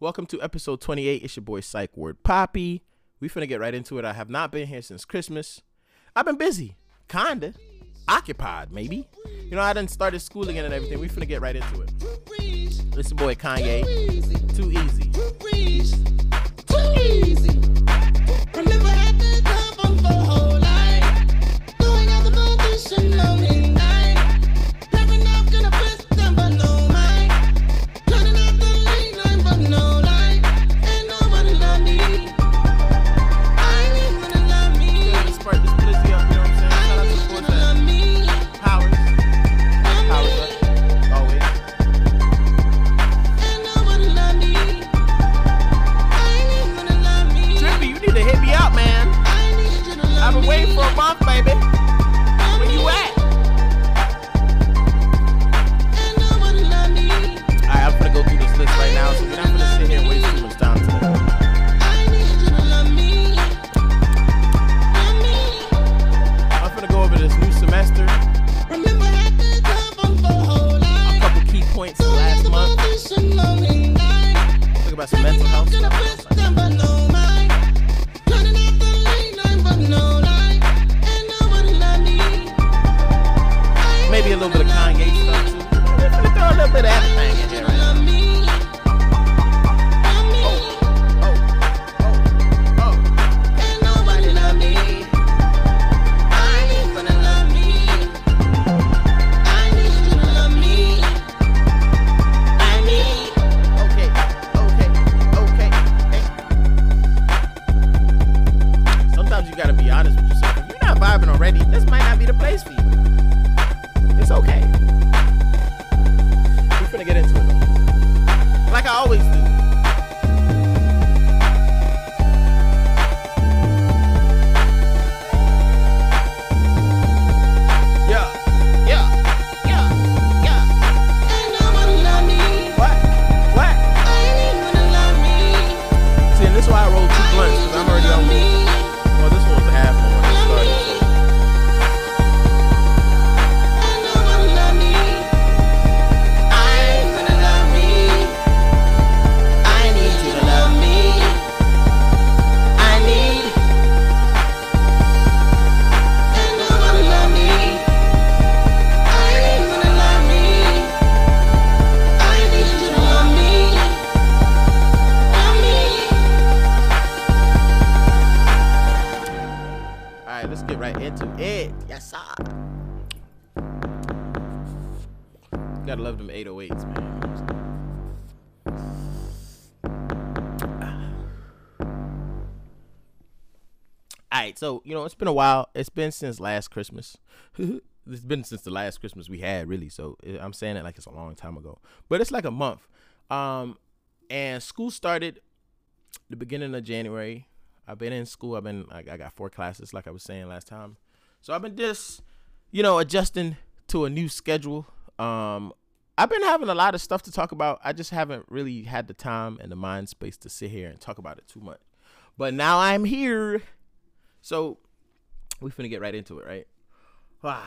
Welcome to episode 28. It's your boy Psych Word Poppy. We finna get right into it. I have not been here since Christmas. I've been busy, kinda, occupied maybe. You know, I done started school again and everything. We finna get right into it. It's your boy Kanye. Too easy. Too easy. Remember Gotta love them 808s, man. All right, so you know it's been a while. It's been since last Christmas. it's been since the last Christmas we had, really. So I'm saying it like it's a long time ago, but it's like a month. Um, and school started the beginning of January. I've been in school. I've been like I got four classes, like I was saying last time. So I've been just, you know, adjusting to a new schedule. Um, I've been having a lot of stuff to talk about. I just haven't really had the time and the mind space to sit here and talk about it too much. But now I'm here. So we finna get right into it, right?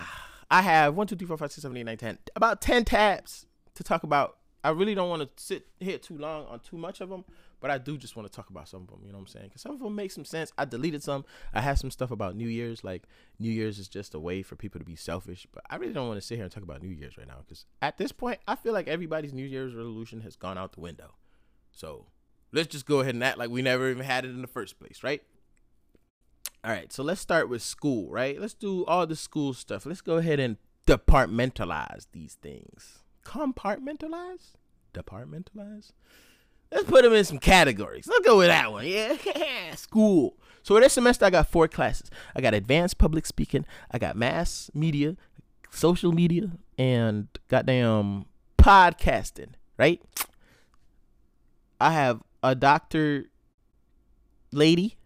I have one, two, three, four, five, six, seven, eight, nine, ten. About ten tabs to talk about. I really don't want to sit here too long on too much of them, but I do just want to talk about some of them. You know what I'm saying? Because some of them make some sense. I deleted some. I have some stuff about New Year's. Like New Year's is just a way for people to be selfish, but I really don't want to sit here and talk about New Year's right now because at this point, I feel like everybody's New Year's resolution has gone out the window. So let's just go ahead and act like we never even had it in the first place, right? All right, so let's start with school, right? Let's do all the school stuff. Let's go ahead and departmentalize these things. Compartmentalize? Departmentalize? Let's put them in some categories. Let's go with that one. Yeah, school. So this semester, I got four classes. I got advanced public speaking. I got mass media, social media, and goddamn podcasting. Right? I have a doctor lady,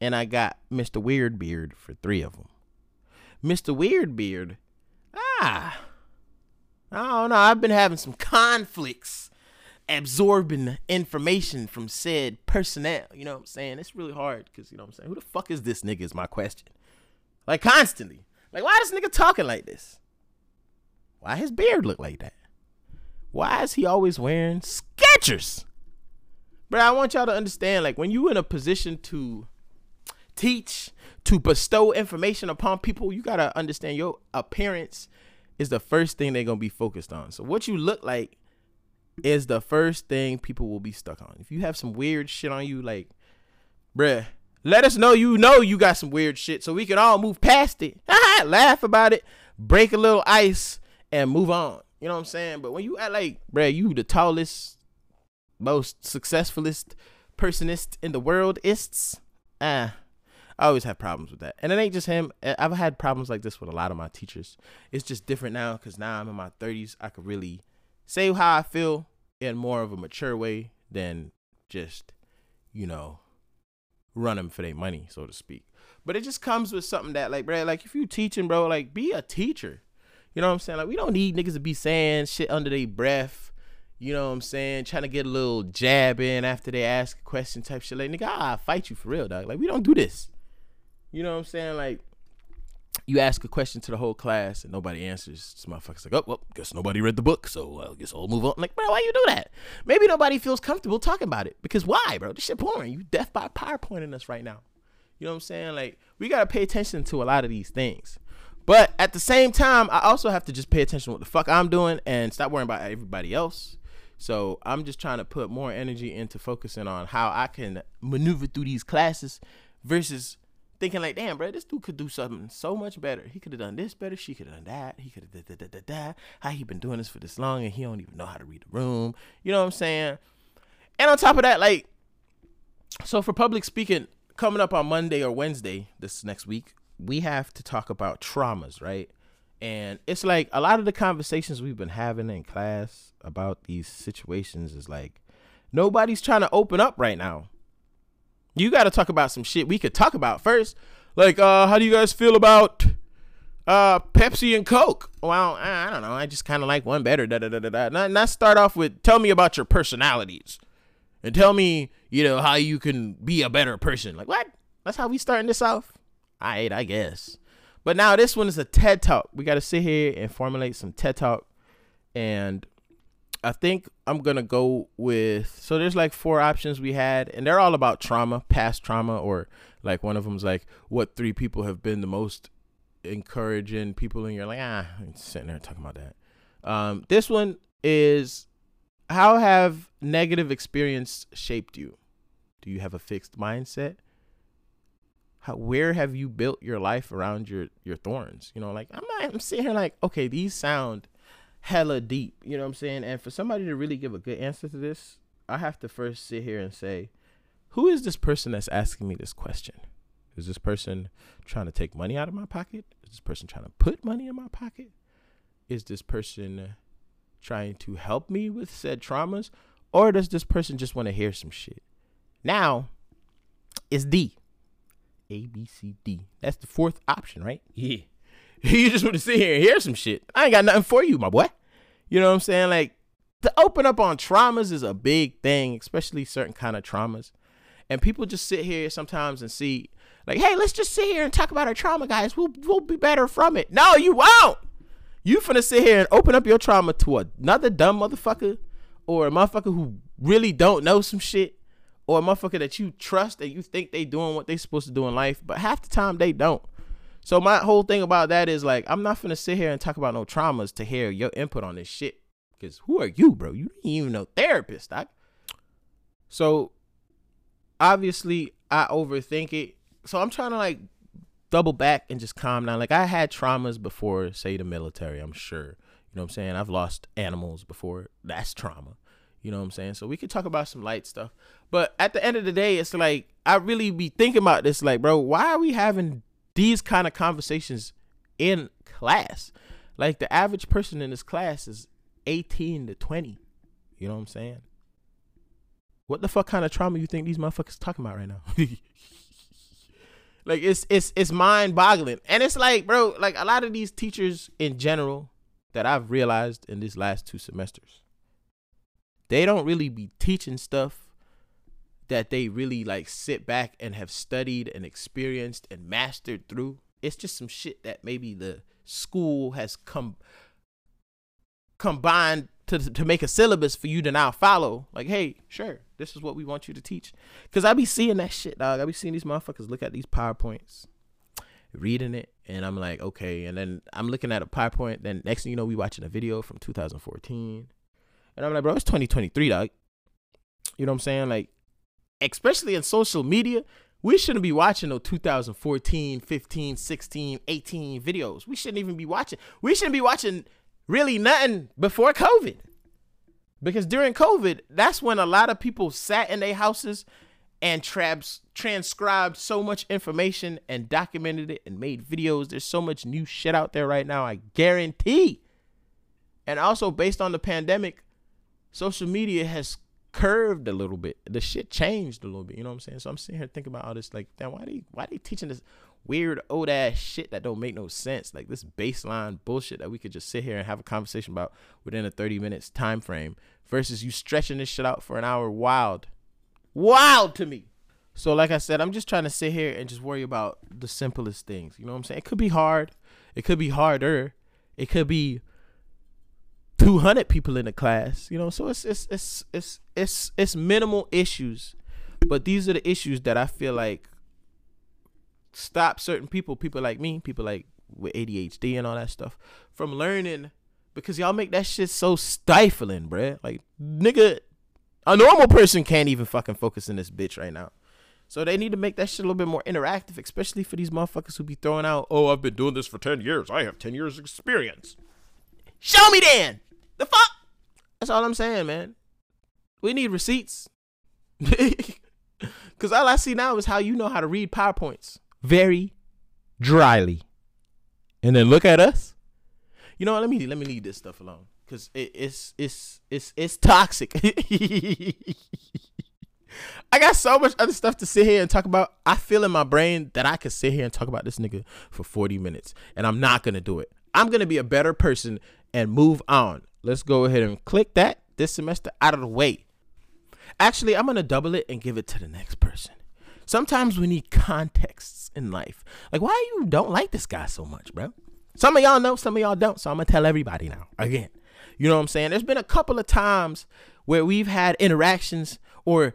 and I got Mr. Weird Beard for three of them. Mr. Weird Beard, ah, I don't know. I've been having some conflicts absorbing information from said personnel. You know what I'm saying? It's really hard because, you know what I'm saying? Who the fuck is this nigga is my question. Like, constantly. Like, why is this nigga talking like this? Why his beard look like that? Why is he always wearing Skechers? But I want y'all to understand, like, when you in a position to teach, to bestow information upon people, you gotta understand your appearance is the first thing they're gonna be focused on. So what you look like is the first thing people will be stuck on. If you have some weird shit on you, like, bruh, let us know you know you got some weird shit so we can all move past it. Laugh about it, break a little ice, and move on. You know what I'm saying? But when you act like, bruh, you the tallest, most successfulest personist in the world, ists, ah, I always have problems with that. And it ain't just him. I've had problems like this with a lot of my teachers. It's just different now because now I'm in my 30s. I could really say how I feel in more of a mature way than just, you know, run them for their money, so to speak. But it just comes with something that, like, bro, like if you teaching, bro, like be a teacher. You know what I'm saying? Like we don't need niggas to be saying shit under their breath. You know what I'm saying? Trying to get a little jab in after they ask a question type shit. Like, nigga, I'll fight you for real, dog. Like, we don't do this. You know what I'm saying? Like, you ask a question to the whole class and nobody answers. This motherfucker's like, oh, well, guess nobody read the book, so I guess I'll move on. like, bro, why you do that? Maybe nobody feels comfortable talking about it. Because why, bro? This shit boring. You death by PowerPointing us right now. You know what I'm saying? Like, we got to pay attention to a lot of these things. But at the same time, I also have to just pay attention to what the fuck I'm doing and stop worrying about everybody else. So I'm just trying to put more energy into focusing on how I can maneuver through these classes versus thinking like, damn, bro, this dude could do something so much better. He could have done this better. She could have done that. He could have da, da, da, da, da. How he been doing this for this long and he don't even know how to read the room. You know what I'm saying? And on top of that, like, so for public speaking, coming up on Monday or Wednesday this next week, we have to talk about traumas, right? And it's like a lot of the conversations we've been having in class about these situations is like nobody's trying to open up right now. You got to talk about some shit we could talk about first. Like, uh, how do you guys feel about uh Pepsi and Coke? Well, I don't know. I just kind of like one better. Da da da da da. Not, not start off with tell me about your personalities, and tell me you know how you can be a better person. Like what? That's how we starting this off. Alright, I guess. But now this one is a TED talk. We got to sit here and formulate some TED talk, and I think I'm gonna go with. So there's like four options we had, and they're all about trauma, past trauma, or like one of them's like what three people have been the most encouraging people, and you're like ah, I'm sitting there talking about that. Um, this one is how have negative experience shaped you? Do you have a fixed mindset? How, where have you built your life around your your thorns? You know, like I'm not, I'm sitting here like, okay, these sound hella deep. You know what I'm saying? And for somebody to really give a good answer to this, I have to first sit here and say, who is this person that's asking me this question? Is this person trying to take money out of my pocket? Is this person trying to put money in my pocket? Is this person trying to help me with said traumas? Or does this person just want to hear some shit? Now, it's D. A, B, C, D. That's the fourth option, right? Yeah. you just want to sit here and hear some shit. I ain't got nothing for you, my boy. You know what I'm saying? Like, to open up on traumas is a big thing, especially certain kind of traumas. And people just sit here sometimes and see, like, hey, let's just sit here and talk about our trauma, guys. We'll we'll be better from it. No, you won't. You finna sit here and open up your trauma to another dumb motherfucker or a motherfucker who really don't know some shit or a motherfucker that you trust and you think they doing what they supposed to do in life, but half the time they don't. So my whole thing about that is like I'm not gonna sit here and talk about no traumas to hear your input on this shit. Cause who are you, bro? You ain't even no therapist, doc. So obviously I overthink it. So I'm trying to like double back and just calm down. Like I had traumas before, say the military, I'm sure. You know what I'm saying? I've lost animals before. That's trauma. You know what I'm saying? So we could talk about some light stuff. But at the end of the day, it's like I really be thinking about this like, bro, why are we having these kind of conversations in class? Like the average person in this class is 18 to 20. You know what I'm saying? What the fuck kind of trauma you think these motherfuckers talking about right now? like it's it's it's mind boggling. And it's like, bro, like a lot of these teachers in general that I've realized in these last two semesters, they don't really be teaching stuff that they really like sit back and have studied and experienced and mastered through. It's just some shit that maybe the school has come combined to to make a syllabus for you to now follow. Like, hey, sure, this is what we want you to teach. Cause I be seeing that shit, dog. I be seeing these motherfuckers look at these PowerPoints, reading it, and I'm like, okay. And then I'm looking at a PowerPoint. Then next thing you know, we watching a video from 2014, and I'm like, bro, it's 2023, dog. You know what I'm saying? Like, especially in social media, we shouldn't be watching no 2014, 15, 16, 18 videos. We shouldn't even be watching. We shouldn't be watching really nothing before COVID. Because during COVID, that's when a lot of people sat in their houses and trans- transcribed so much information and documented it and made videos. There's so much new shit out there right now, I guarantee. And also, based on the pandemic, social media has curved a little bit. The shit changed a little bit. You know what I'm saying? So I'm sitting here thinking about all this, like, damn, why they why they teaching this weird old ass shit that don't make no sense? Like this baseline bullshit that we could just sit here and have a conversation about within a 30 minutes time frame versus you stretching this shit out for an hour. Wild, wild to me. So like I said, I'm just trying to sit here and just worry about the simplest things. You know what I'm saying? It could be hard. It could be harder. It could be 200 people in the class you know so it's it's it's it's it's it's minimal issues but these are the issues that i feel like stop certain people people like me people like with adhd and all that stuff from learning because y'all make that shit so stifling bruh. like nigga a normal person can't even fucking focus in this bitch right now so they need to make that shit a little bit more interactive especially for these motherfuckers who be throwing out oh i've been doing this for 10 years i have 10 years experience Show me then. The fuck? That's all I'm saying, man. We need receipts. Cause all I see now is how you know how to read PowerPoints. Very dryly. And then look at us. You know what? Let me let me leave this stuff alone. Cause it, it's it's it's it's toxic. I got so much other stuff to sit here and talk about. I feel in my brain that I could sit here and talk about this nigga for 40 minutes. And I'm not gonna do it. I'm gonna be a better person and move on. Let's go ahead and click that this semester out of the way. Actually, I'm gonna double it and give it to the next person. Sometimes we need contexts in life. Like, why you don't like this guy so much, bro? Some of y'all know, some of y'all don't. So I'm gonna tell everybody now. Again, you know what I'm saying? There's been a couple of times where we've had interactions, or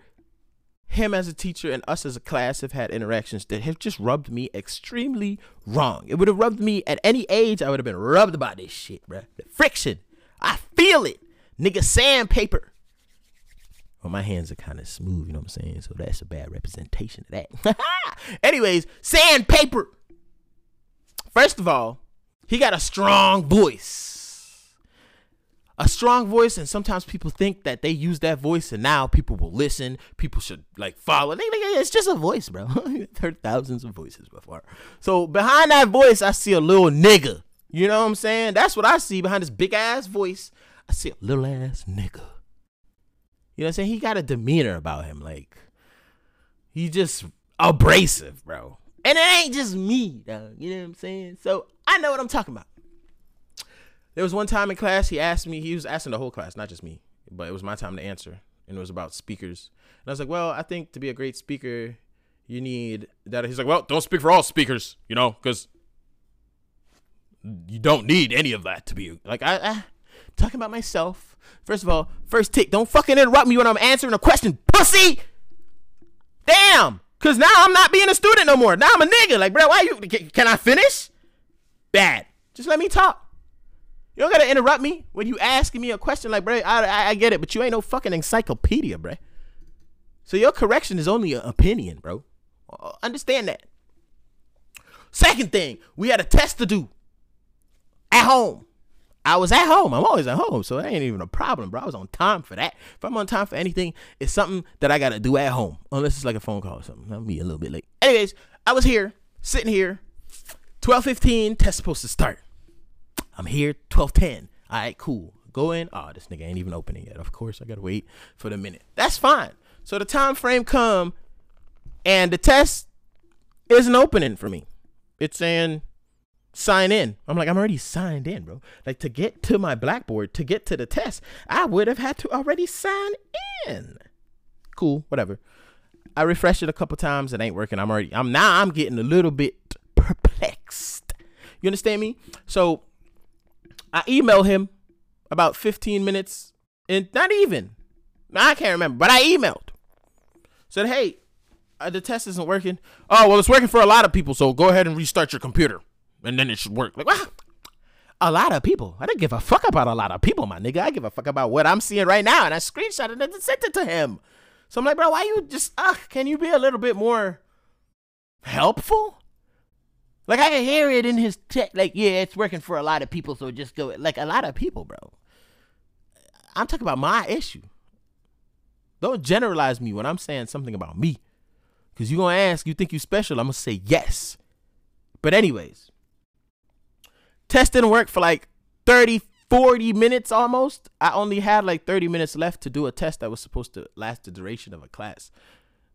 him as a teacher and us as a class have had interactions that have just rubbed me extremely wrong. It would have rubbed me at any age. I would have been rubbed by this shit, bro. The friction. I feel it. Nigga sandpaper. Well, my hands are kind of smooth, you know what I'm saying? So that's a bad representation of that. Anyways, sandpaper. First of all, he got a strong voice. A strong voice, and sometimes people think that they use that voice, and now people will listen. People should like follow. It's just a voice, bro. I've heard thousands of voices before. So behind that voice, I see a little nigga. You know what I'm saying? That's what I see behind this big ass voice. I see a little ass nigga. You know what I'm saying? He got a demeanor about him, like he just abrasive, bro. And it ain't just me, dog. You know what I'm saying? So I know what I'm talking about. There was one time in class he asked me, he was asking the whole class, not just me, but it was my time to answer. And it was about speakers. And I was like, well, I think to be a great speaker, you need that. He's like, well, don't speak for all speakers, you know, because you don't need any of that to be like I, I talking about myself. First of all, first tick, don't fucking interrupt me when I'm answering a question, pussy. Damn, cause now I'm not being a student no more. Now I'm a nigga. Like, bro, why you? Can, I finish? Bad. Just let me talk. You don't gotta interrupt me when you asking me a question. Like, bro, I, I, I get it, but you ain't no fucking encyclopedia, bro. So your correction is only an opinion, bro. Uh, Understand that. Second thing, we had a test to do at home. I was at home. I'm always at home, so that ain't even a problem, bro. I was on time for that. If I'm on time for anything, it's something that I gotta do at home, unless it's like a phone call or something. I'll be a little bit late. Anyways, I was here, sitting here, 12:15. Test supposed to start. I'm here, 12:10. All right, cool. Go in. Oh, this nigga ain't even opening yet. Of course, I gotta wait for the minute. That's fine. So the time frame come, and the test isn't opening for me. It's saying sign in. I'm like, I'm already signed in, bro. Like to get to my blackboard, to get to the test, I would have had to already sign in. Cool, whatever. I refreshed it a couple times. It ain't working. I'm already. I'm now. I'm getting a little bit perplexed. You understand me? So I emailed him about 15 minutes, and not even. I can't remember, but I emailed. Said, hey, uh, the test isn't working. Oh, well, it's working for a lot of people, so go ahead and restart your computer, and then it should work. Like, wow. A lot of people. I don't give a fuck about a lot of people, my nigga. I give a fuck about what I'm seeing right now, and I screenshotted it and sent it to him. So I'm like, bro, why you just? Uh, can you be a little bit more helpful? Like I can hear it in his text. Like, yeah, it's working for a lot of people, so just go. Like a lot of people, bro. I'm talking about my issue. Don't generalize me when I'm saying something about me. Cause you're gonna ask, you think you special? I'm gonna say yes. But anyways, test didn't work for like 30, 40 minutes almost. I only had like 30 minutes left to do a test that was supposed to last the duration of a class.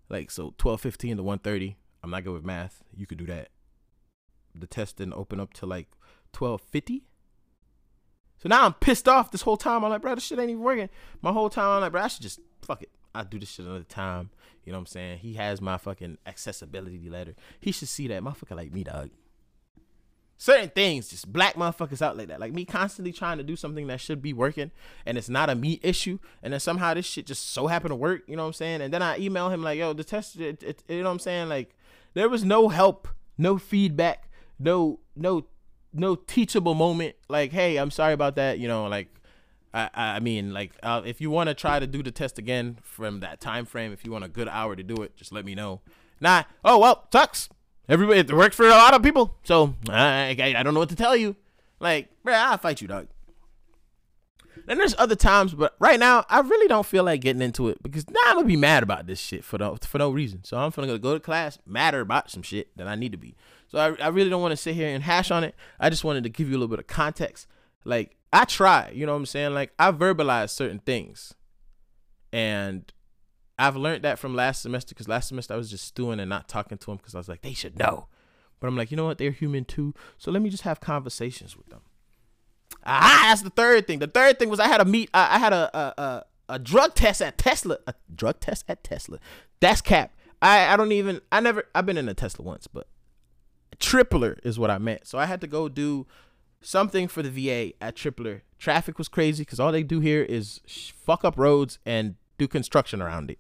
Like so 12, 15 to 130. I'm not good with math. You could do that. The test didn't open up till like 1250. So now I'm pissed off this whole time. I'm like, bro, this shit ain't even working. My whole time I'm like, bro, I should just fuck it. I'll do this shit another time. You know what I'm saying? He has my fucking accessibility letter. He should see that motherfucker like me, dog. Certain things, just black motherfuckers out like that. Like me constantly trying to do something that should be working and it's not a me issue. And then somehow this shit just so happened to work. You know what I'm saying? And then I email him like, yo, the test, it, it, you know what I'm saying? Like there was no help, no feedback, no, no, no teachable moment. Like, hey, I'm sorry about that. You know, like I, I mean, like, uh, if you want to try to do the test again from that time frame, if you want a good hour to do it, just let me know. Nah, oh well, sucks. Everybody, it works for a lot of people, so I, I, I don't know what to tell you. Like, bro, I'll fight you, dog. Then there's other times, but right now I really don't feel like getting into it because now I'm gonna be mad about this shit for no for no reason. So I'm gonna go to class, matter about some shit that I need to be. So I, I really don't want to sit here and hash on it. I just wanted to give you a little bit of context. Like I try, you know what I'm saying? Like I verbalize certain things. And I've learned that from last semester because last semester I was just stewing and not talking to them because I was like, they should know. But I'm like, you know what? They're human too. So let me just have conversations with them. Ah, that's the third thing. The third thing was I had a meet. I, I had a, a a a drug test at Tesla. A drug test at Tesla. That's cap. I I don't even. I never. I've been in a Tesla once, but tripler is what I meant. So I had to go do something for the VA at Tripler. Traffic was crazy because all they do here is fuck up roads and do construction around it.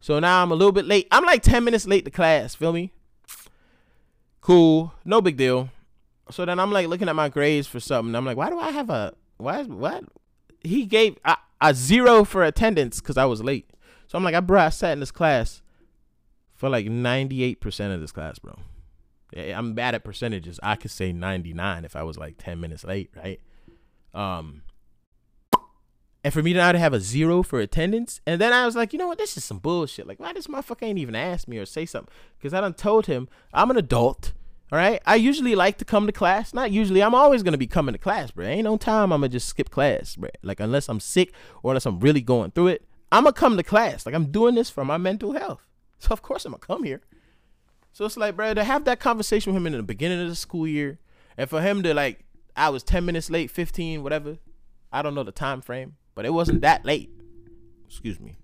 So now I'm a little bit late. I'm like 10 minutes late to class. Feel me? Cool. No big deal. So then I'm like looking at my grades for something. I'm like, why do I have a why? What? He gave a, a zero for attendance because I was late. So I'm like, I bro, I sat in this class for like 98% of this class, bro. I'm bad at percentages. I could say 99 if I was like 10 minutes late, right? Um, and for me to have a zero for attendance, and then I was like, you know what, this is some bullshit. Like, why this motherfucker ain't even ask me or say something? Because I done told him I'm an adult. All right, I usually like to come to class. Not usually, I'm always gonna be coming to class, bro. Ain't no time I'm gonna just skip class, bro. Like unless I'm sick or unless I'm really going through it, I'm gonna come to class. Like I'm doing this for my mental health. So of course I'm gonna come here. So it's like, bro, to have that conversation with him in the beginning of the school year, and for him to like, I was ten minutes late, fifteen, whatever. I don't know the time frame, but it wasn't that late. Excuse me.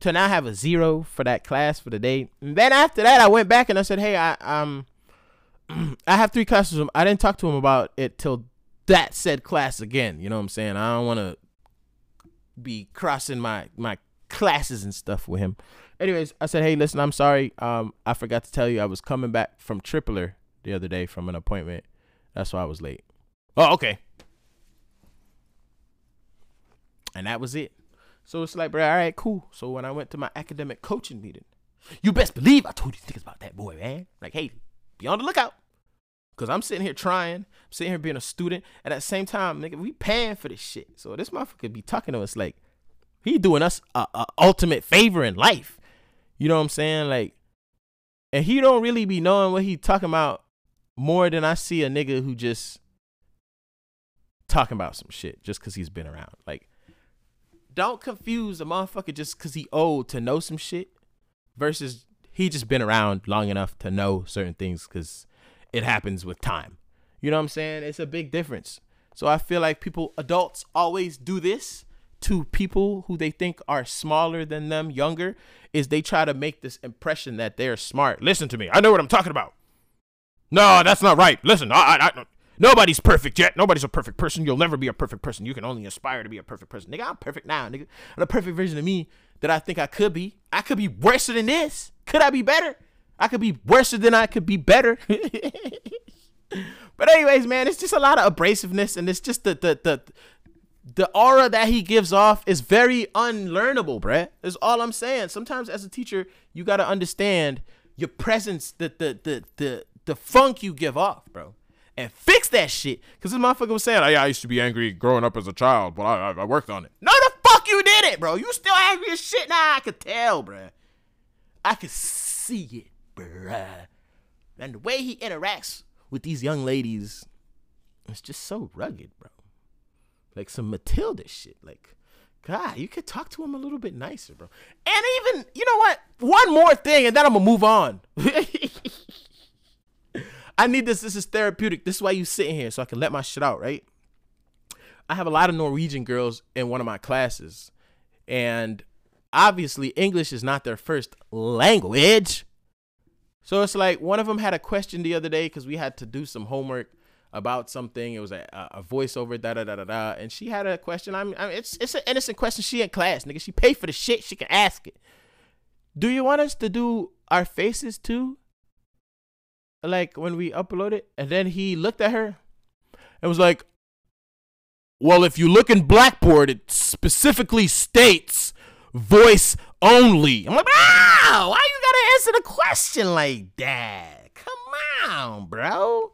To now have a zero for that class for the day. And then after that, I went back and I said, hey, I um, I have three classes. I didn't talk to him about it till that said class again. You know what I'm saying? I don't want to be crossing my my classes and stuff with him. Anyways, I said, "Hey, listen, I'm sorry. Um, I forgot to tell you I was coming back from Tripler the other day from an appointment. That's why I was late." Oh, okay. And that was it. So it's like, bro, all right, cool. So when I went to my academic coaching meeting, you best believe I told you things about that boy, man. Like, hey, be on the lookout. Cause I'm sitting here trying, I'm sitting here being a student, at the same time, nigga, we paying for this shit. So this motherfucker be talking to us like he doing us a, a ultimate favor in life. You know what I'm saying? Like, and he don't really be knowing what he talking about more than I see a nigga who just talking about some shit just cause he's been around. Like, don't confuse a motherfucker just cause he old to know some shit versus he just been around long enough to know certain things cause it happens with time. You know what I'm saying? It's a big difference. So I feel like people, adults, always do this to people who they think are smaller than them, younger, is they try to make this impression that they're smart. Listen to me. I know what I'm talking about. No, that's not right. Listen, I, I, I Nobody's perfect yet. Nobody's a perfect person. You'll never be a perfect person. You can only aspire to be a perfect person. Nigga, I'm perfect now, nigga. I'm a perfect version of me that I think I could be. I could be worse than this. Could I be better? I could be worse than I could be better. but anyways, man, it's just a lot of abrasiveness and it's just the the the the aura that he gives off is very unlearnable, bruh. Is all I'm saying. Sometimes as a teacher, you gotta understand your presence, the the the the the funk you give off, bro. And fix that shit. Cause this motherfucker was saying, oh, yeah, I used to be angry growing up as a child, but I, I, I worked on it. No, the fuck you did it, bro. You still angry as shit now. I could tell, bruh. I could see it, bruh. And the way he interacts with these young ladies, it's just so rugged, bro. Like some Matilda shit. Like, God, you could talk to him a little bit nicer, bro. And even, you know what? One more thing, and then I'm gonna move on. I need this. This is therapeutic. This is why you sitting here, so I can let my shit out, right? I have a lot of Norwegian girls in one of my classes, and obviously English is not their first language. So it's like one of them had a question the other day because we had to do some homework about something. It was a, a voiceover, da da da da da, and she had a question. I mean, I'm it's it's an innocent question. She in class, nigga. She paid for the shit. She can ask it. Do you want us to do our faces too? Like when we upload it, and then he looked at her and was like, "Well, if you look in Blackboard, it specifically states voice only." I'm like, "Wow, why you gotta answer the question like that? Come on, bro."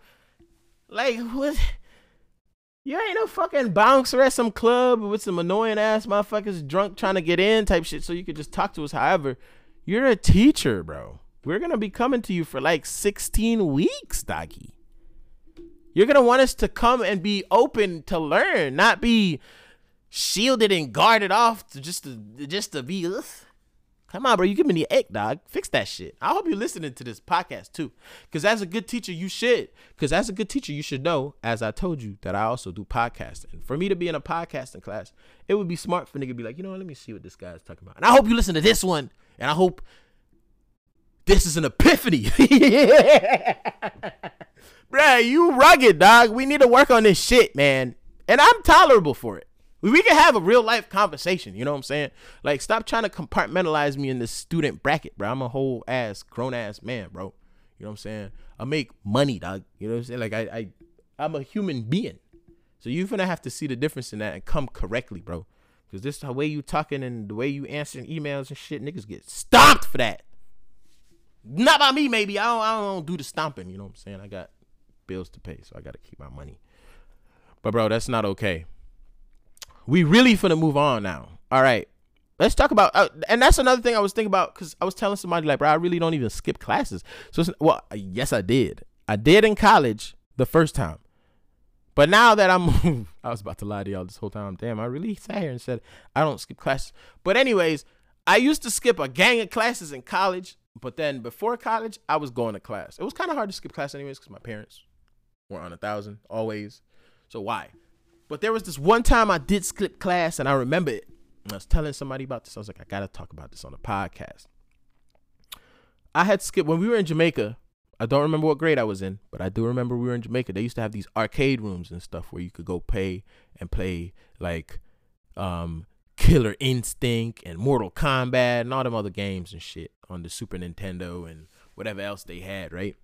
Like what? You ain't no fucking bouncer at some club with some annoying ass motherfuckers drunk trying to get in type shit so you could just talk to us. However, you're a teacher, bro. We're gonna be coming to you for like 16 weeks, doggy. You're gonna want us to come and be open to learn, not be shielded and guarded off to just to just to be. Ugh. Come on, bro. You give me the egg, dog. Fix that shit. I hope you're listening to this podcast too. Because as a good teacher, you should. Because as a good teacher, you should know, as I told you, that I also do podcasting. For me to be in a podcasting class, it would be smart for nigga to be like, you know what, let me see what this guy's talking about. And I hope you listen to this one. And I hope this is an epiphany. Bruh, you rugged, dog. We need to work on this shit, man. And I'm tolerable for it. We can have a real life conversation. You know what I'm saying? Like, stop trying to compartmentalize me in this student bracket, bro. I'm a whole ass, grown ass man, bro. You know what I'm saying? I make money, dog. You know what I'm saying? Like, I, I I'm a human being. So you're gonna have to see the difference in that and come correctly, bro. Cause this the way you talking and the way you answering emails and shit, niggas get stomped for that. Not by me, maybe. I don't, I don't do the stomping. You know what I'm saying? I got bills to pay, so I gotta keep my money. But bro, that's not okay we really finna move on now. All right. Let's talk about, uh, and that's another thing I was thinking about because I was telling somebody like, bro, I really don't even skip classes. So, well, yes, I did. I did in college the first time, but now that I'm, I was about to lie to y'all this whole time. Damn, I really sat here and said I don't skip classes. But anyways, I used to skip a gang of classes in college, but then before college, I was going to class. It was kind of hard to skip class anyways because my parents were on a thousand always. So why? But there was this one time I did skip class, and I remember it. And I was telling somebody about this. I was like, I gotta talk about this on the podcast. I had skipped when we were in Jamaica. I don't remember what grade I was in, but I do remember we were in Jamaica. They used to have these arcade rooms and stuff where you could go pay and play like um, Killer Instinct and Mortal Kombat and all them other games and shit on the Super Nintendo and whatever else they had, right?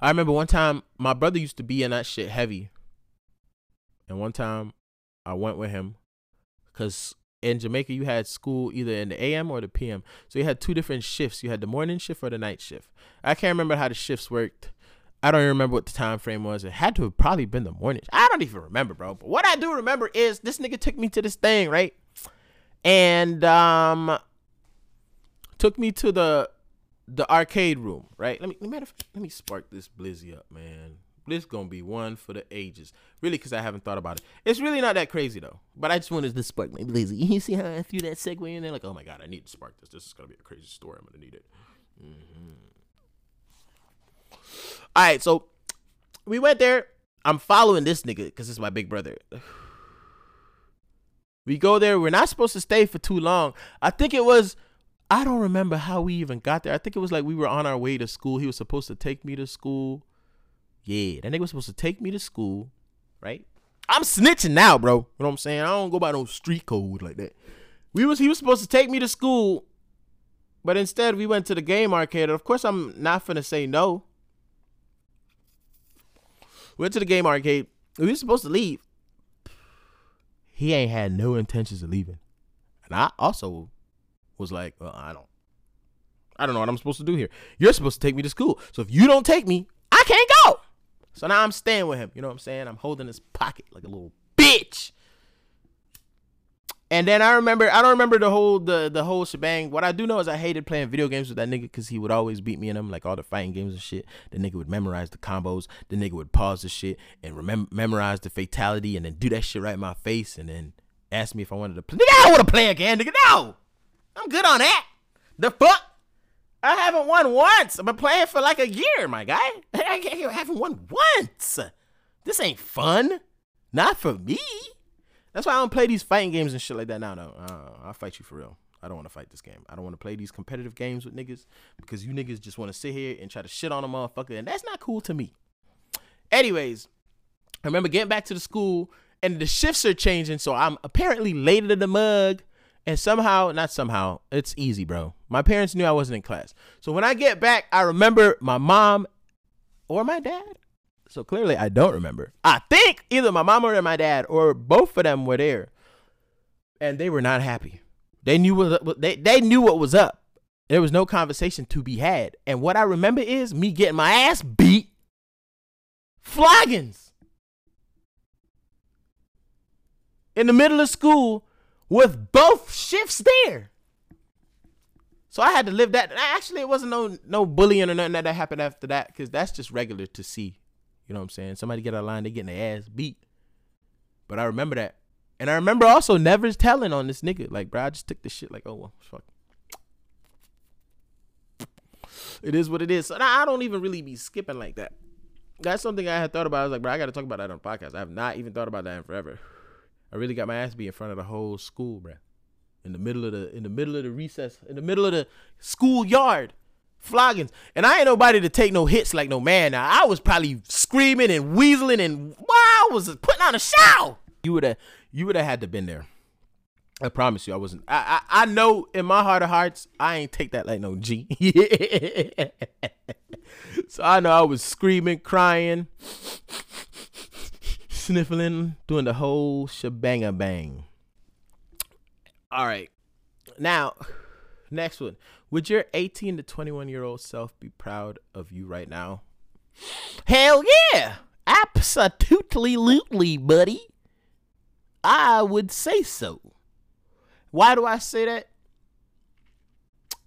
I remember one time my brother used to be in that shit heavy and one time I went with him because in Jamaica you had school either in the AM or the PM. So you had two different shifts. You had the morning shift or the night shift. I can't remember how the shifts worked. I don't even remember what the time frame was. It had to have probably been the morning. I don't even remember, bro. But what I do remember is this nigga took me to this thing, right? And um took me to the the arcade room, right? Let me let me, let me spark this blizzy up, man. This gonna be one for the ages. Really, because I haven't thought about it. It's really not that crazy though. But I just wanted to spark my lazy. You see how I threw that segue in there? Like, oh my god, I need to spark this. This is gonna be a crazy story. I'm gonna need it. Mm-hmm. All right, so we went there. I'm following this nigga because it's my big brother. We go there. We're not supposed to stay for too long. I think it was. I don't remember how we even got there. I think it was like we were on our way to school. He was supposed to take me to school Yeah, that nigga was supposed to take me to school, right? I'm snitching now, bro. You know what I'm saying? I don't go by no street code like that. We was he was supposed to take me to school, but instead we went to the game arcade. Of course, I'm not finna say no. Went to the game arcade. We were supposed to leave. He ain't had no intentions of leaving, and I also was like, well, I don't, I don't know what I'm supposed to do here. You're supposed to take me to school, so if you don't take me, I can't go. So now I'm staying with him. You know what I'm saying? I'm holding his pocket like a little bitch. And then I remember, I don't remember the whole the the whole shebang. What I do know is I hated playing video games with that nigga because he would always beat me in them, like all the fighting games and shit. The nigga would memorize the combos. The nigga would pause the shit and remember memorize the fatality, and then do that shit right in my face, and then ask me if I wanted to play. Nigga, I don't want to play again, nigga. No, I'm good on that. The fuck? I haven't won once. I've been playing for like a year, my guy. I haven't won once. This ain't fun. Not for me. That's why I don't play these fighting games and shit like that now. No, uh, I'll fight you for real. I don't want to fight this game. I don't want to play these competitive games with niggas because you niggas just want to sit here and try to shit on a motherfucker, and that's not cool to me. Anyways, I remember getting back to the school and the shifts are changing, so I'm apparently later to the mug. And somehow, not somehow, it's easy, bro. My parents knew I wasn't in class. So when I get back, I remember my mom or my dad. So clearly, I don't remember. I think either my mom or my dad or both of them were there, and they were not happy. They knew what they they knew what was up. There was no conversation to be had. And what I remember is me getting my ass beat, floggings in the middle of school with both shifts there. So I had to live that. Actually, it wasn't no no bullying or nothing that, that happened after that because that's just regular to see. You know what I'm saying? Somebody get out of line, they getting their ass beat. But I remember that. And I remember also never telling on this nigga. Like, bro, I just took the shit like, oh, well, fuck. It is what it is. So now I don't even really be skipping like that. That's something I had thought about. I was like, bro, I got to talk about that on podcast. I have not even thought about that in forever. I really got my ass beat in front of the whole school, bro. In the middle of the in the middle of the recess, in the middle of the schoolyard, floggings. And I ain't nobody to take no hits like no man. Now I was probably screaming and weaseling and wow, I was putting on a show. You would have you would have had to been there. I promise you, I wasn't. I, I I know in my heart of hearts, I ain't take that like no G. so I know I was screaming, crying, sniffling, doing the whole shebang bang. All right, now next one. Would your 18 to 21 year old self be proud of you right now? Hell yeah, absolutely, buddy. I would say so. Why do I say that?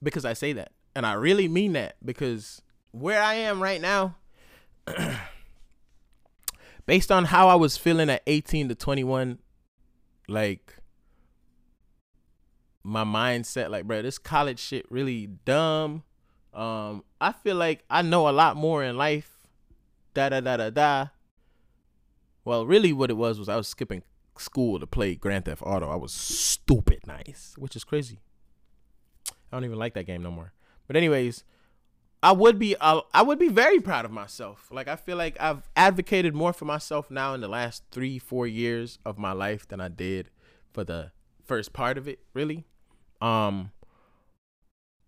Because I say that. And I really mean that because where I am right now, based on how I was feeling at 18 to 21, like my mindset, like, bro, this college shit really dumb. Um, I feel like I know a lot more in life. Da da da da da. Well, really, what it was was I was skipping school to play Grand Theft Auto. I was stupid nice, which is crazy. I don't even like that game no more. But anyways, I would be uh, I would be very proud of myself. Like I feel like I've advocated more for myself now in the last 3 4 years of my life than I did for the first part of it, really. Um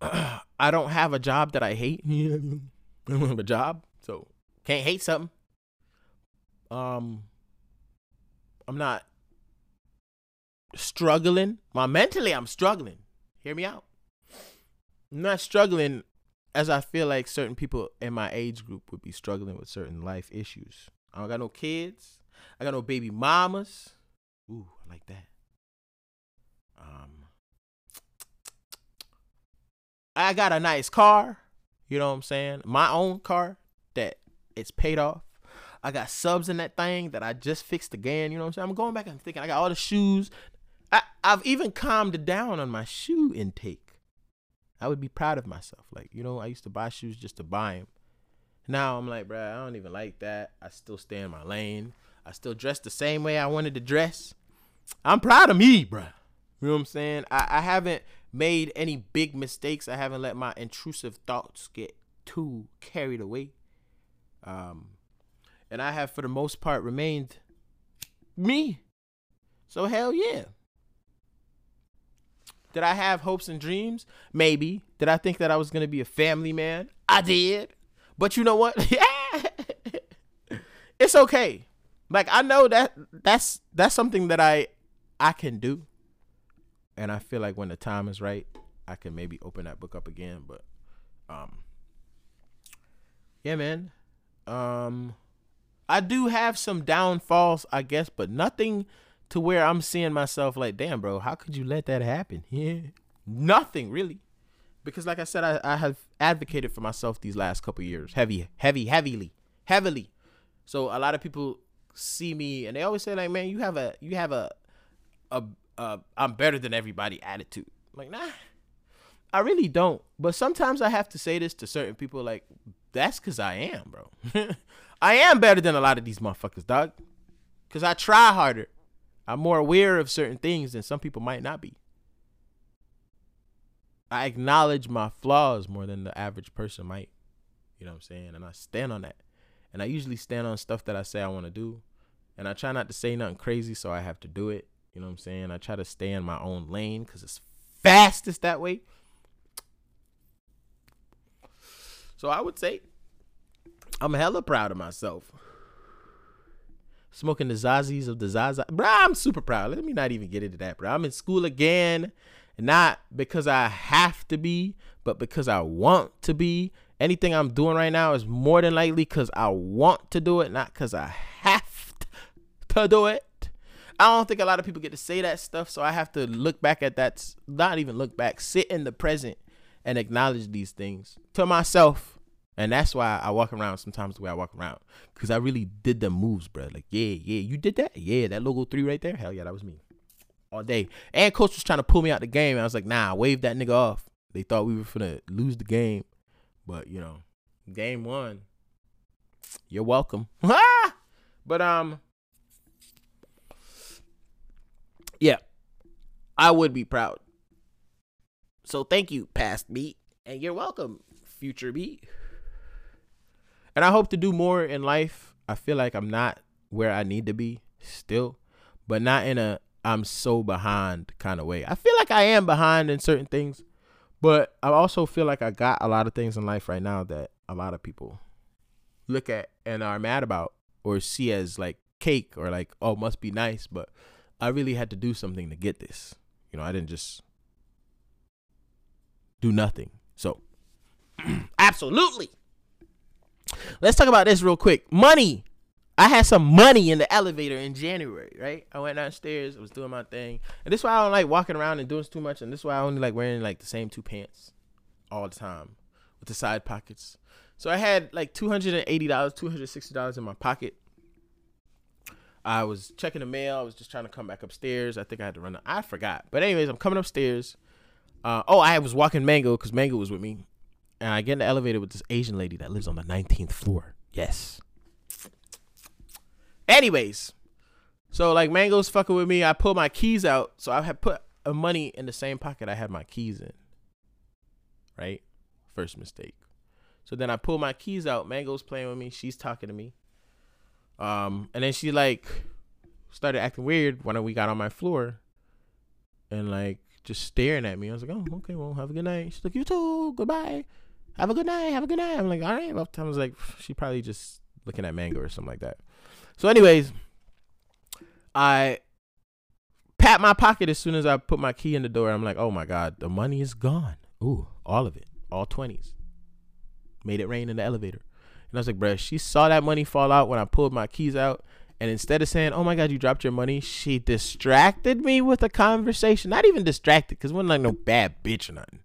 I don't have a job that I hate. I don't have a job, so can't hate something. Um I'm not struggling. My mentally, I'm struggling. Hear me out. I'm not struggling as I feel like certain people in my age group would be struggling with certain life issues. I don't got no kids. I got no baby mamas. Ooh, I like that. I got a nice car. You know what I'm saying? My own car that it's paid off. I got subs in that thing that I just fixed again. You know what I'm saying? I'm going back and thinking I got all the shoes. I, I've even calmed down on my shoe intake. I would be proud of myself. Like, you know, I used to buy shoes just to buy them. Now I'm like, bruh, I don't even like that. I still stay in my lane. I still dress the same way I wanted to dress. I'm proud of me, bruh. You know what I'm saying? I, I haven't made any big mistakes. I haven't let my intrusive thoughts get too carried away. Um, and I have for the most part remained me. So hell yeah. Did I have hopes and dreams? Maybe. Did I think that I was gonna be a family man? I did. But you know what? Yeah it's okay. Like I know that that's that's something that I I can do. And I feel like when the time is right, I can maybe open that book up again. But um Yeah, man. Um I do have some downfalls, I guess, but nothing to where I'm seeing myself like, damn, bro, how could you let that happen? Yeah. Nothing really. Because like I said, I, I have advocated for myself these last couple years. Heavy, heavy, heavily. Heavily. So a lot of people see me and they always say, like, man, you have a you have a a, a I'm better than everybody attitude. I'm like, nah. I really don't. But sometimes I have to say this to certain people, like, that's cause I am, bro. I am better than a lot of these motherfuckers, dog. Cause I try harder. I'm more aware of certain things than some people might not be. I acknowledge my flaws more than the average person might. You know what I'm saying? And I stand on that. And I usually stand on stuff that I say I want to do. And I try not to say nothing crazy, so I have to do it. You know what I'm saying? I try to stay in my own lane because it's fastest that way. So I would say I'm hella proud of myself. Smoking the Zazis of the Zaza. Bro, I'm super proud. Let me not even get into that, bro. I'm in school again. Not because I have to be, but because I want to be. Anything I'm doing right now is more than likely because I want to do it, not because I have to do it. I don't think a lot of people get to say that stuff, so I have to look back at that. Not even look back, sit in the present and acknowledge these things to myself and that's why I walk around sometimes the way I walk around. Cause I really did the moves, bro. Like, yeah, yeah, you did that? Yeah, that logo three right there. Hell yeah, that was me. All day. And coach was trying to pull me out the game. and I was like, nah, wave that nigga off. They thought we were gonna lose the game. But, you know, game one. You're welcome. but um Yeah. I would be proud. So thank you, past beat. And you're welcome, future beat and I hope to do more in life. I feel like I'm not where I need to be still, but not in a I'm so behind kind of way. I feel like I am behind in certain things, but I also feel like I got a lot of things in life right now that a lot of people look at and are mad about or see as like cake or like oh must be nice, but I really had to do something to get this. You know, I didn't just do nothing. So absolutely Let's talk about this real quick. Money. I had some money in the elevator in January, right? I went downstairs, I was doing my thing. And this is why I don't like walking around and doing too much. And this is why I only like wearing like the same two pants all the time with the side pockets. So I had like $280, $260 in my pocket. I was checking the mail. I was just trying to come back upstairs. I think I had to run. I forgot. But anyways, I'm coming upstairs. Uh, oh, I was walking Mango because Mango was with me and I get in the elevator with this Asian lady that lives on the 19th floor. Yes. Anyways, so like Mango's fucking with me. I pull my keys out, so I had put a money in the same pocket I had my keys in. Right? First mistake. So then I pull my keys out. Mango's playing with me. She's talking to me. Um, and then she like started acting weird when we got on my floor, and like just staring at me. I was like, oh, okay, well, have a good night. She's like, you too. Goodbye have a good night, have a good night. I'm like, all right. Well, I was like, she probably just looking at Mango or something like that. So, anyways, I pat my pocket as soon as I put my key in the door. I'm like, oh my God, the money is gone. Ooh, all of it, all 20s. Made it rain in the elevator. And I was like, bruh, she saw that money fall out when I pulled my keys out. And instead of saying, oh my God, you dropped your money, she distracted me with a conversation. Not even distracted, because wasn't like no bad bitch or nothing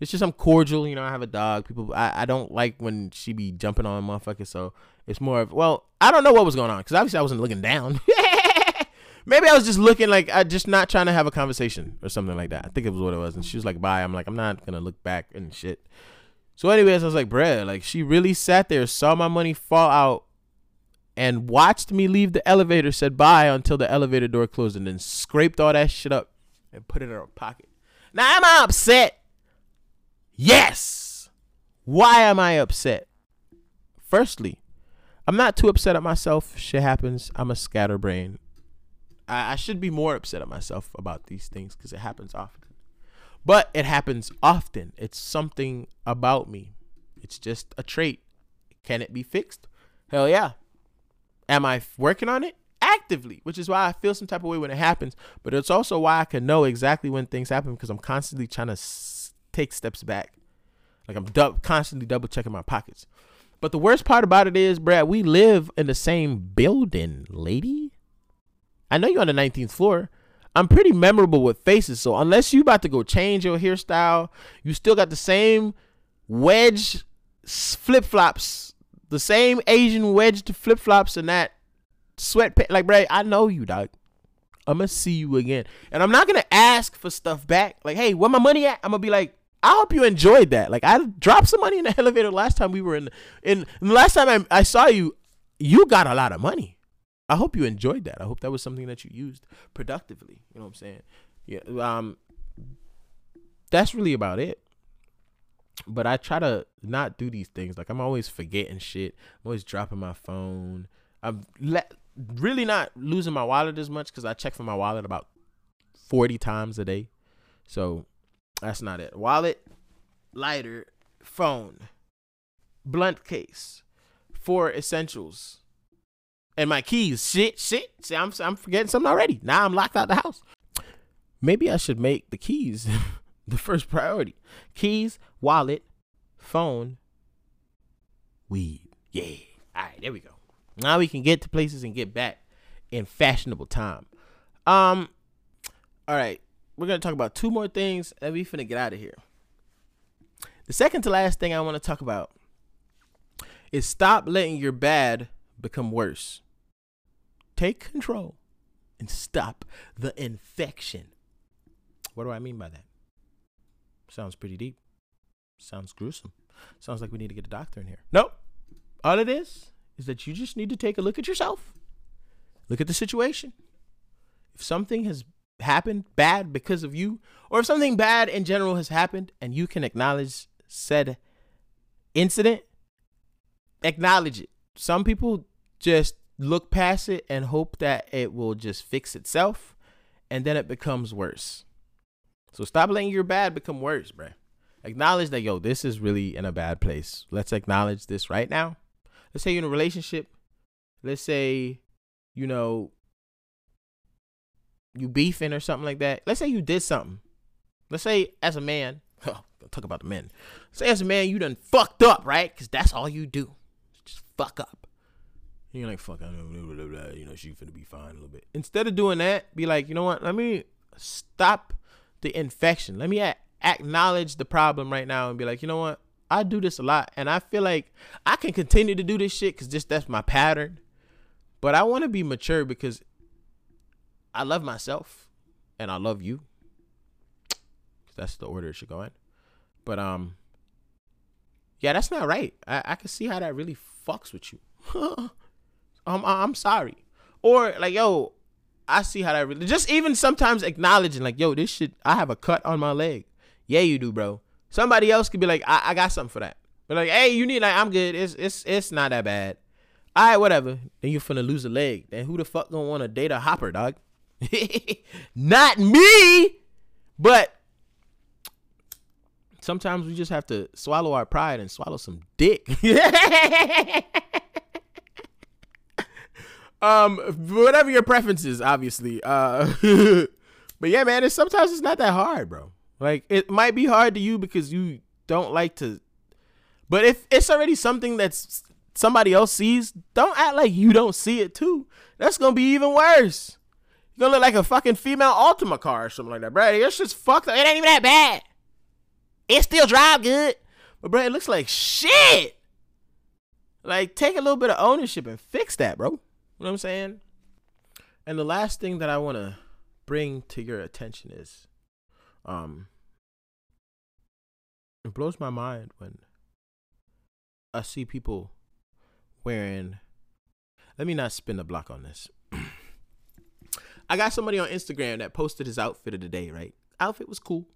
it's just I'm cordial. You know, I have a dog. People, I, I don't like when she be jumping on motherfuckers. So it's more of well, I don't know what was going on because obviously I wasn't looking down. Maybe I was just looking like I just not trying to have a conversation or something like that. I think it was what it was. And she was like, "Bye." I'm like, I'm not gonna look back and shit. So, anyways, I was like, "Bruh," like she really sat there, saw my money fall out, and watched me leave the elevator. Said bye until the elevator door closed, and then scraped all that shit up and put it in her pocket. Now am I'm upset Yes. Why am I upset? Firstly, I'm not too upset at myself. Shit happens. I'm a scatterbrain. I, I should be more upset at myself about these things because it happens often. But it happens often. It's something about me. It's just a trait. Can it be fixed? Hell yeah. Am I working on it? Actively, which is why I feel some type of way when it happens. But it's also why I can know exactly when things happen because I'm constantly trying to s- take steps back. Like I'm dou- constantly double checking my pockets. But the worst part about it is, Brad, we live in the same building, lady. I know you're on the 19th floor. I'm pretty memorable with faces, so unless you about to go change your hairstyle, you still got the same wedge flip flops, the same Asian wedged flip flops and that sweat. Like, Brad, I know you, dog. I'm gonna see you again, and I'm not gonna ask for stuff back. Like, hey, where my money at? I'm gonna be like, I hope you enjoyed that. Like, I dropped some money in the elevator last time we were in. In, in the last time I, I saw you, you got a lot of money. I hope you enjoyed that. I hope that was something that you used productively. You know what I'm saying? Yeah. Um. That's really about it. But I try to not do these things. Like I'm always forgetting shit. I'm always dropping my phone. I'm le- really not losing my wallet as much because I check for my wallet about 40 times a day. So that's not it. Wallet, lighter, phone, blunt case, four essentials, and my keys. Shit, shit. See, I'm I'm forgetting something already. Now I'm locked out the house. Maybe I should make the keys the first priority. Keys, wallet, phone, weed. Yeah. All right, there we go. Now we can get to places and get back in fashionable time. Um. All right, we're gonna talk about two more things, and we finna get out of here. The second to last thing I want to talk about is stop letting your bad become worse. Take control and stop the infection. What do I mean by that? Sounds pretty deep. Sounds gruesome. Sounds like we need to get a doctor in here. Nope. All it is is that you just need to take a look at yourself. Look at the situation. If something has happened bad because of you, or if something bad in general has happened and you can acknowledge said incident, acknowledge it. Some people just look past it and hope that it will just fix itself and then it becomes worse. So stop letting your bad become worse, bruh. Acknowledge that, yo, this is really in a bad place. Let's acknowledge this right now. Let's say you're in a relationship. Let's say, you know, you beefing or something like that. Let's say you did something. Let's say as a man, oh, talk about the men. Say as a man, you done fucked up, right? Because that's all you do. Just fuck up. And you're like, fuck, I know, blah, blah, blah, you know, she finna be fine a little bit. Instead of doing that, be like, you know what? Let me stop the infection. Let me a- acknowledge the problem right now and be like, you know what? I do this a lot, and I feel like I can continue to do this shit because just that's my pattern. But I want to be mature because I love myself and I love you. That's the order it should go in. But um, yeah, that's not right. I, I can see how that really fucks with you. um, I'm sorry. Or like, yo, I see how that really just even sometimes acknowledging like, yo, this shit, I have a cut on my leg. Yeah, you do, bro. Somebody else could be like, I, I got something for that. But like, hey, you need like, I'm good. It's it's it's not that bad. All right, whatever. Then you're finna lose a leg. Then who the fuck gonna want to date a hopper, dog? not me. But sometimes we just have to swallow our pride and swallow some dick. um, whatever your preferences, obviously. Uh, but yeah, man, it's sometimes it's not that hard, bro. Like it might be hard to you because you don't like to. But if it's already something that's somebody else sees, don't act like you don't see it too. That's gonna be even worse. You're gonna look like a fucking female Altima car or something like that, bro. It's just fucked up. It ain't even that bad. It still drive good, but bro, it looks like shit. Like, take a little bit of ownership and fix that, bro. You know what I'm saying? And the last thing that I want to bring to your attention is, um, it blows my mind when I see people wearing. Let me not spin the block on this. I got somebody on Instagram that posted his outfit of the day, right? Outfit was cool.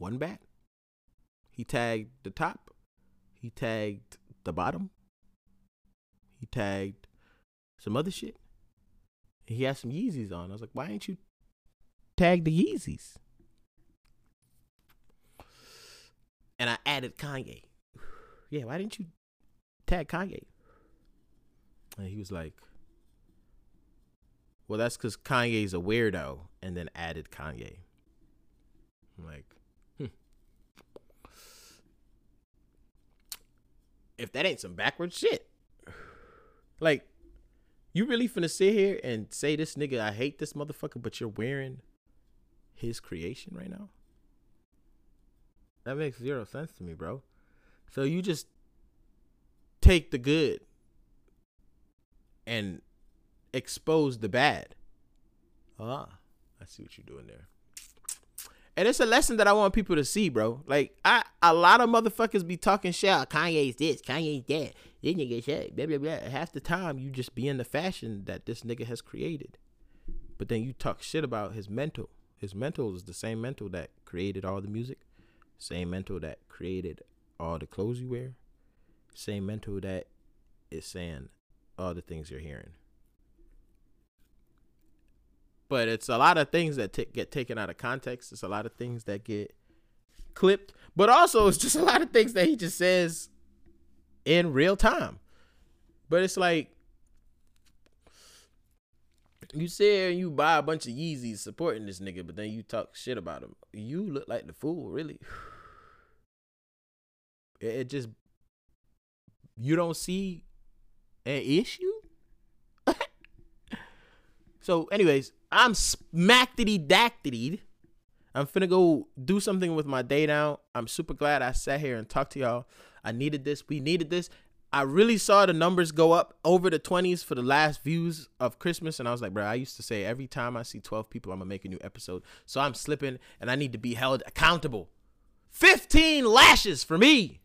Wasn't bad. He tagged the top. He tagged the bottom. He tagged some other shit. He had some Yeezys on. I was like, why ain't you tag the Yeezys? And I added Kanye. Yeah, why didn't you tag Kanye? And he was like, well, that's because Kanye's a weirdo, and then added Kanye. I'm like, hmm. if that ain't some backward shit, like, you really finna sit here and say this nigga, I hate this motherfucker, but you're wearing his creation right now? That makes zero sense to me, bro. So you just take the good and expose the bad. Ah, I see what you're doing there. And it's a lesson that I want people to see, bro. Like I, a lot of motherfuckers be talking shit. "Oh, Kanye's this, Kanye's that. This nigga shit, blah blah blah. Half the time, you just be in the fashion that this nigga has created, but then you talk shit about his mental. His mental is the same mental that created all the music, same mental that created all the clothes you wear, same mental that is saying all the things you're hearing. But it's a lot of things that t- get taken out of context. It's a lot of things that get clipped, but also it's just a lot of things that he just says in real time. But it's like you say you buy a bunch of Yeezys supporting this nigga, but then you talk shit about him. You look like the fool, really. It, it just you don't see an issue. so, anyways, I'm smackety dactity. I'm finna go do something with my day now. I'm super glad I sat here and talked to y'all. I needed this. We needed this. I really saw the numbers go up over the 20s for the last views of Christmas. And I was like, bro, I used to say every time I see 12 people, I'm gonna make a new episode. So I'm slipping and I need to be held accountable. 15 lashes for me.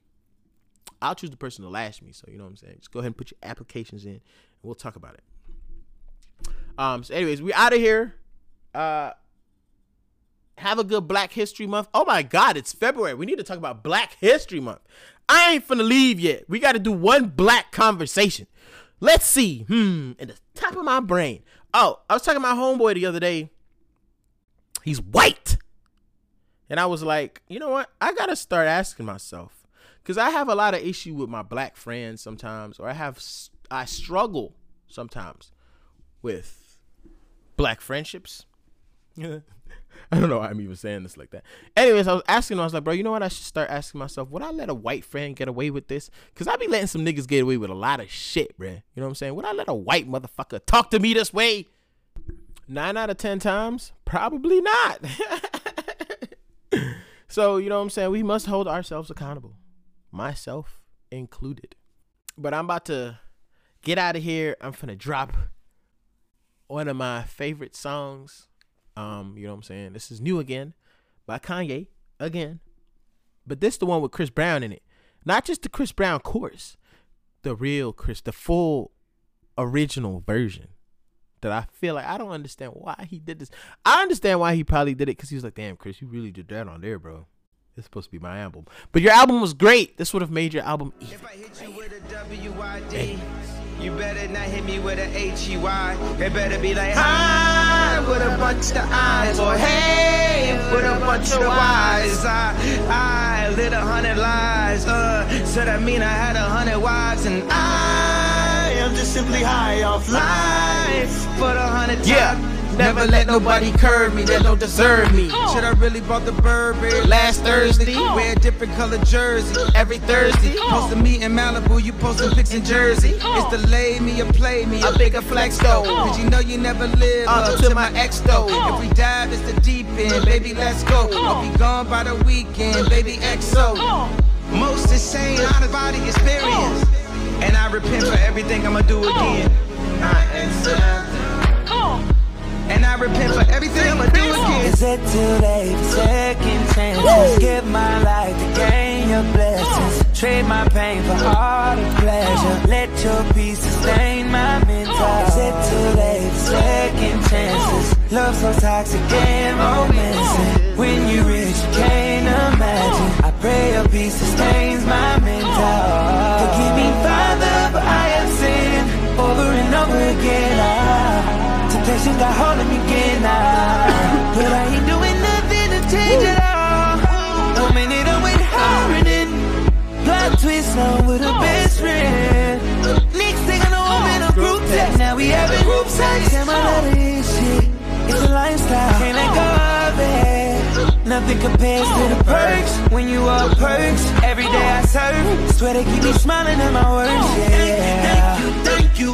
I'll choose the person to lash me. So you know what I'm saying? Just go ahead and put your applications in and we'll talk about it. Um, so anyways, we out of here. Uh have a good Black History Month. Oh my God, it's February. We need to talk about Black History Month. I ain't finna leave yet. We got to do one black conversation. Let's see. Hmm, in the top of my brain. Oh, I was talking to my homeboy the other day. He's white. And I was like, you know what? I got to start asking myself. Because I have a lot of issue with my black friends sometimes, or I have, I struggle sometimes with black friendships. I don't know why I'm even saying this like that. Anyways, I was asking I was like, bro, you know what? I should start asking myself, would I let a white friend get away with this? Because I be letting some niggas get away with a lot of shit, bro. You know what I'm saying? Would I let a white motherfucker talk to me this way? Nine out of ten times? Probably not. so, you know what I'm saying? We must hold ourselves accountable, myself included. But I'm about to get out of here. I'm finna drop one of my favorite songs um, you know what I'm saying? This is new again by Kanye again. But this the one with Chris Brown in it. Not just the Chris Brown chorus. The real Chris, the full original version. That I feel like I don't understand why he did this. I understand why he probably did it because he was like, damn, Chris, you really did that on there, bro. It's supposed to be my album. But your album was great. This would have made your album even If I hit you with a W-I-D, you better not hit me with a H-E-Y. It better be like, hi, with a bunch of eyes, or hey, with a bunch of Y's. I, I lit a hundred lies, uh, so that mean I had a hundred wives, and I am just simply high off life, but a hundred times. Yeah. Never let nobody curve me that don't deserve me. Should I really bought the Burberry Last Thursday. Wear a different color jersey Every Thursday. Posting me in Malibu, you posting pics in Jersey. It's the lay me or play me, A bigger flex though. Cause you know you never live up to my ex though. If we dive, it's the deep end, baby, let's go. I'll be gone by the weekend, baby, XO. Most insane out of body experience. And I repent for everything I'ma do again. I accept. And I repent for everything I'ma do again. Is it too late for second chances? Give my life to gain your blessings. Trade my pain for all the pleasure. Let your peace sustain my mental. Is it too late for second chances? Love so toxic and romantic. When you rich, you can't imagine. I pray your peace sustains my mental. Forgive me, since I hold me again now. But I ain't doing nothing to change it all. A minute I'm with her and plot twist, I'm with a oh. best friend. Next thing I know, I'm in a oh, group text. Now we having group sex. Damn, I love this shit. It's a lifestyle. Can't let go of it. Nothing compares to the perks when you are perks. Every day I serve. Swear they keep me smiling at my words. Oh. Yeah. Thank you, thank you.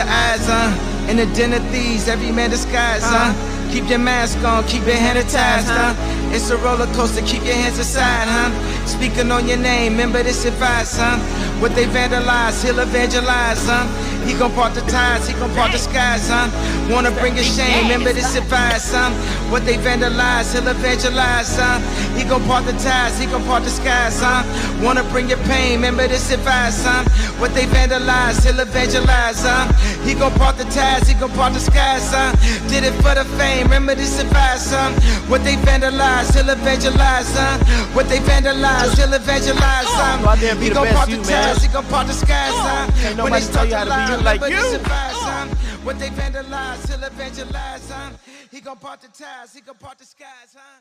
Your eyes, huh? In the den of thieves, every man disguised, huh? Keep your mask on, keep your sanitized, huh? It's a roller coaster, keep your hands aside, huh? Speaking on your name, remember this advice, huh? What they vandalize, he'll evangelize, huh? He gon' part the ties, he gon' part the skies, huh? Wanna bring a shame, remember this advice, huh? What they vandalize, he'll evangelize, huh? He gon' part the ties, he gon' part the skies, huh? Wanna bring your pain, remember this advice, huh? What they vandalize, he'll evangelize, huh? He gon' part the ties, he gon' part the skies, huh? Did it for the fame, remember this advice, huh? What they vandalize, he'll evangelize, huh? What they vandalize, he'll evangelize, Go out there huh? and be He the gon' best part the man. ties, he gon' part the skies, huh? Can't When nobody they tell start you how to be like this you. advice, huh? What they vandalize, he'll evangelize, huh? He gon' part the ties, he gon' part the skies, huh?